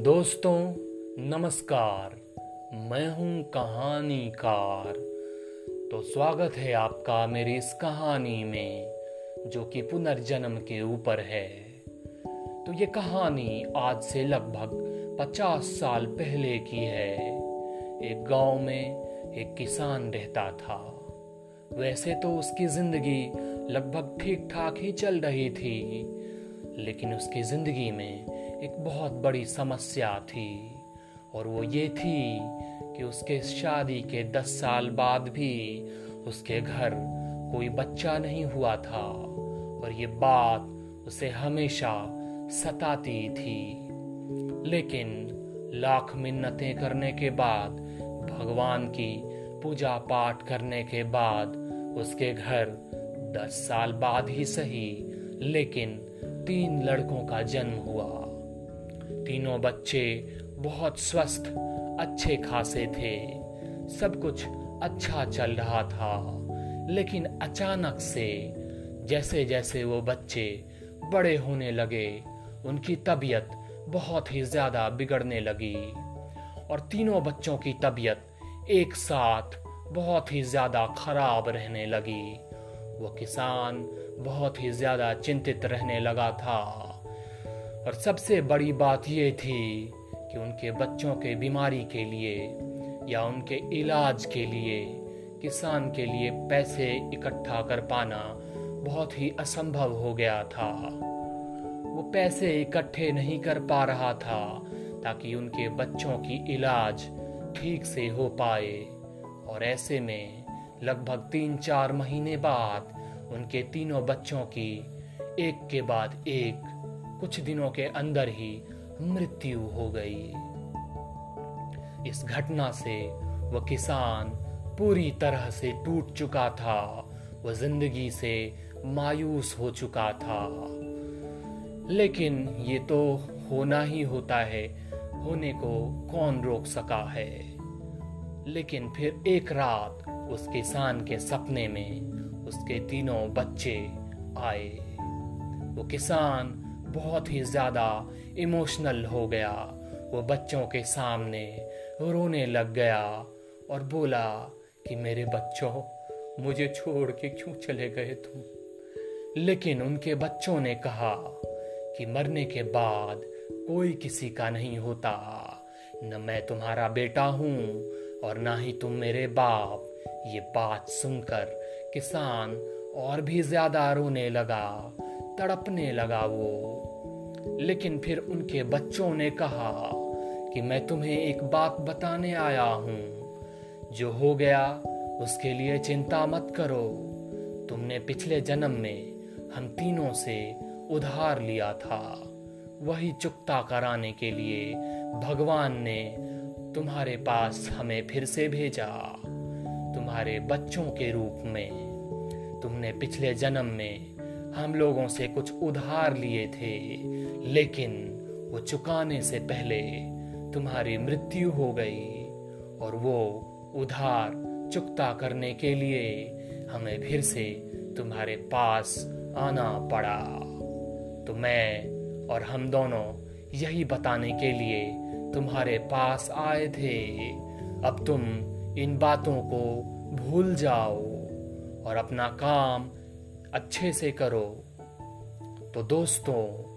दोस्तों, नमस्कार। मैं हूँ कहानीकार। तो स्वागत है आपका मेरी इस कहानी में, जो कि पुनर्जन्म के ऊपर है। तो ये कहानी आज से लगभग पचास साल पहले की है। एक गाँव में एक किसान रहता था। वैसे तो उसकी ज़िंदगी लगभग ठीक ठाक ही चल रही थी, लेकिन उसकी ज़िंदगी में एक बहुत बड़ी समस्या थी और वो ये थी कि उसके शादी के दस साल बाद भी उसके घर कोई बच्चा नहीं हुआ था और ये बात उसे हमेशा सताती थी। लेकिन लाख मिन्नतें करने के बाद, भगवान की पूजा पाठ करने के बाद उसके घर दस साल बाद ही सही, लेकिन तीन लड़कों का जन्म हुआ। तीनों बच्चे बहुत स्वस्थ, अच्छे खासे थे। सब कुछ अच्छा चल रहा था। लेकिन अचानक से जैसे जैसे वो बच्चे बड़े होने लगे, उनकी तबीयत बहुत ही ज़्यादा बिगड़ने लगी। और तीनों बच्चों की तबीयत एक साथ बहुत ही ज़्यादा खराब रहने लगी। वो किसान बहुत ही ज़्यादा चिंतित रहने लगा था। और सबसे बड़ी बात ये थी कि उनके बच्चों के बीमारी के लिए या उनके इलाज के लिए, किसान के लिए पैसे इकट्ठा कर पाना बहुत ही असंभव हो गया था। वो पैसे इकट्ठे नहीं कर पा रहा था ताकि उनके बच्चों की इलाज ठीक से हो पाए। और ऐसे में लगभग तीन चार महीने बाद उनके तीनों बच्चों की एक के बाद एक कुछ दिनों के अंदर ही मृत्यु हो गई। इस घटना से वह किसान पूरी तरह से टूट चुका था। वह ज़िंदगी से मायूस हो चुका था। लेकिन ये तो होना ही होता है, होने को कौन रोक सका है? लेकिन फिर एक रात उस किसान के सपने में उसके तीनों बच्चे आए। वो किसान बहुत ही ज़्यादा इमोशनल हो गया। वो बच्चों के सामने रोने लग गया और बोला कि मेरे बच्चों, मुझे छोड़ के क्यों चले गए तुम? लेकिन उनके बच्चों ने कहा कि मरने के बाद कोई किसी का नहीं होता। न मैं तुम्हारा बेटा हूँ और ना ही तुम मेरे बाप। ये बात सुनकर किसान और भी ज़्यादा रोने लगा तड़पने लगा वो। लेकिन फिर उनके बच्चों ने कहा कि मैं तुम्हें एक बात बताने आया हूँ। जो हो गया, उसके लिए चिंता मत करो। तुमने पिछले जन्म में हम तीनों से उधार लिया था। वही चुकता कराने के लिए भगवान ने तुम्हारे पास हमें फिर से भेजा। तुम्हारे बच्चों के रूप में। तुमने पिछले जन्म में हम लोगों से कुछ उधार लिए थे, लेकिन वो चुकाने से पहले तुम्हारी मृत्यु हो गई और वो उधार चुकता करने के लिए हमें फिर से तुम्हारे पास आना पड़ा। तो मैं और हम दोनों यही बताने के लिए तुम्हारे पास आए थे। अब तुम इन बातों को भूल जाओ और अपना काम अच्छे से करो। तो दोस्तों,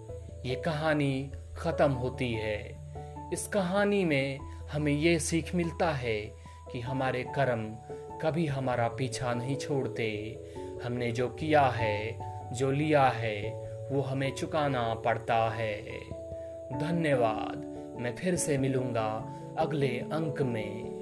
ये कहानी ख़त्म होती है। इस कहानी में हमें ये सीख मिलता है कि हमारे कर्म कभी हमारा पीछा नहीं छोड़ते। हमने जो किया है, जो लिया है, वो हमें चुकाना पड़ता है। धन्यवाद। मैं फिर से मिलूँगा अगले अंक में।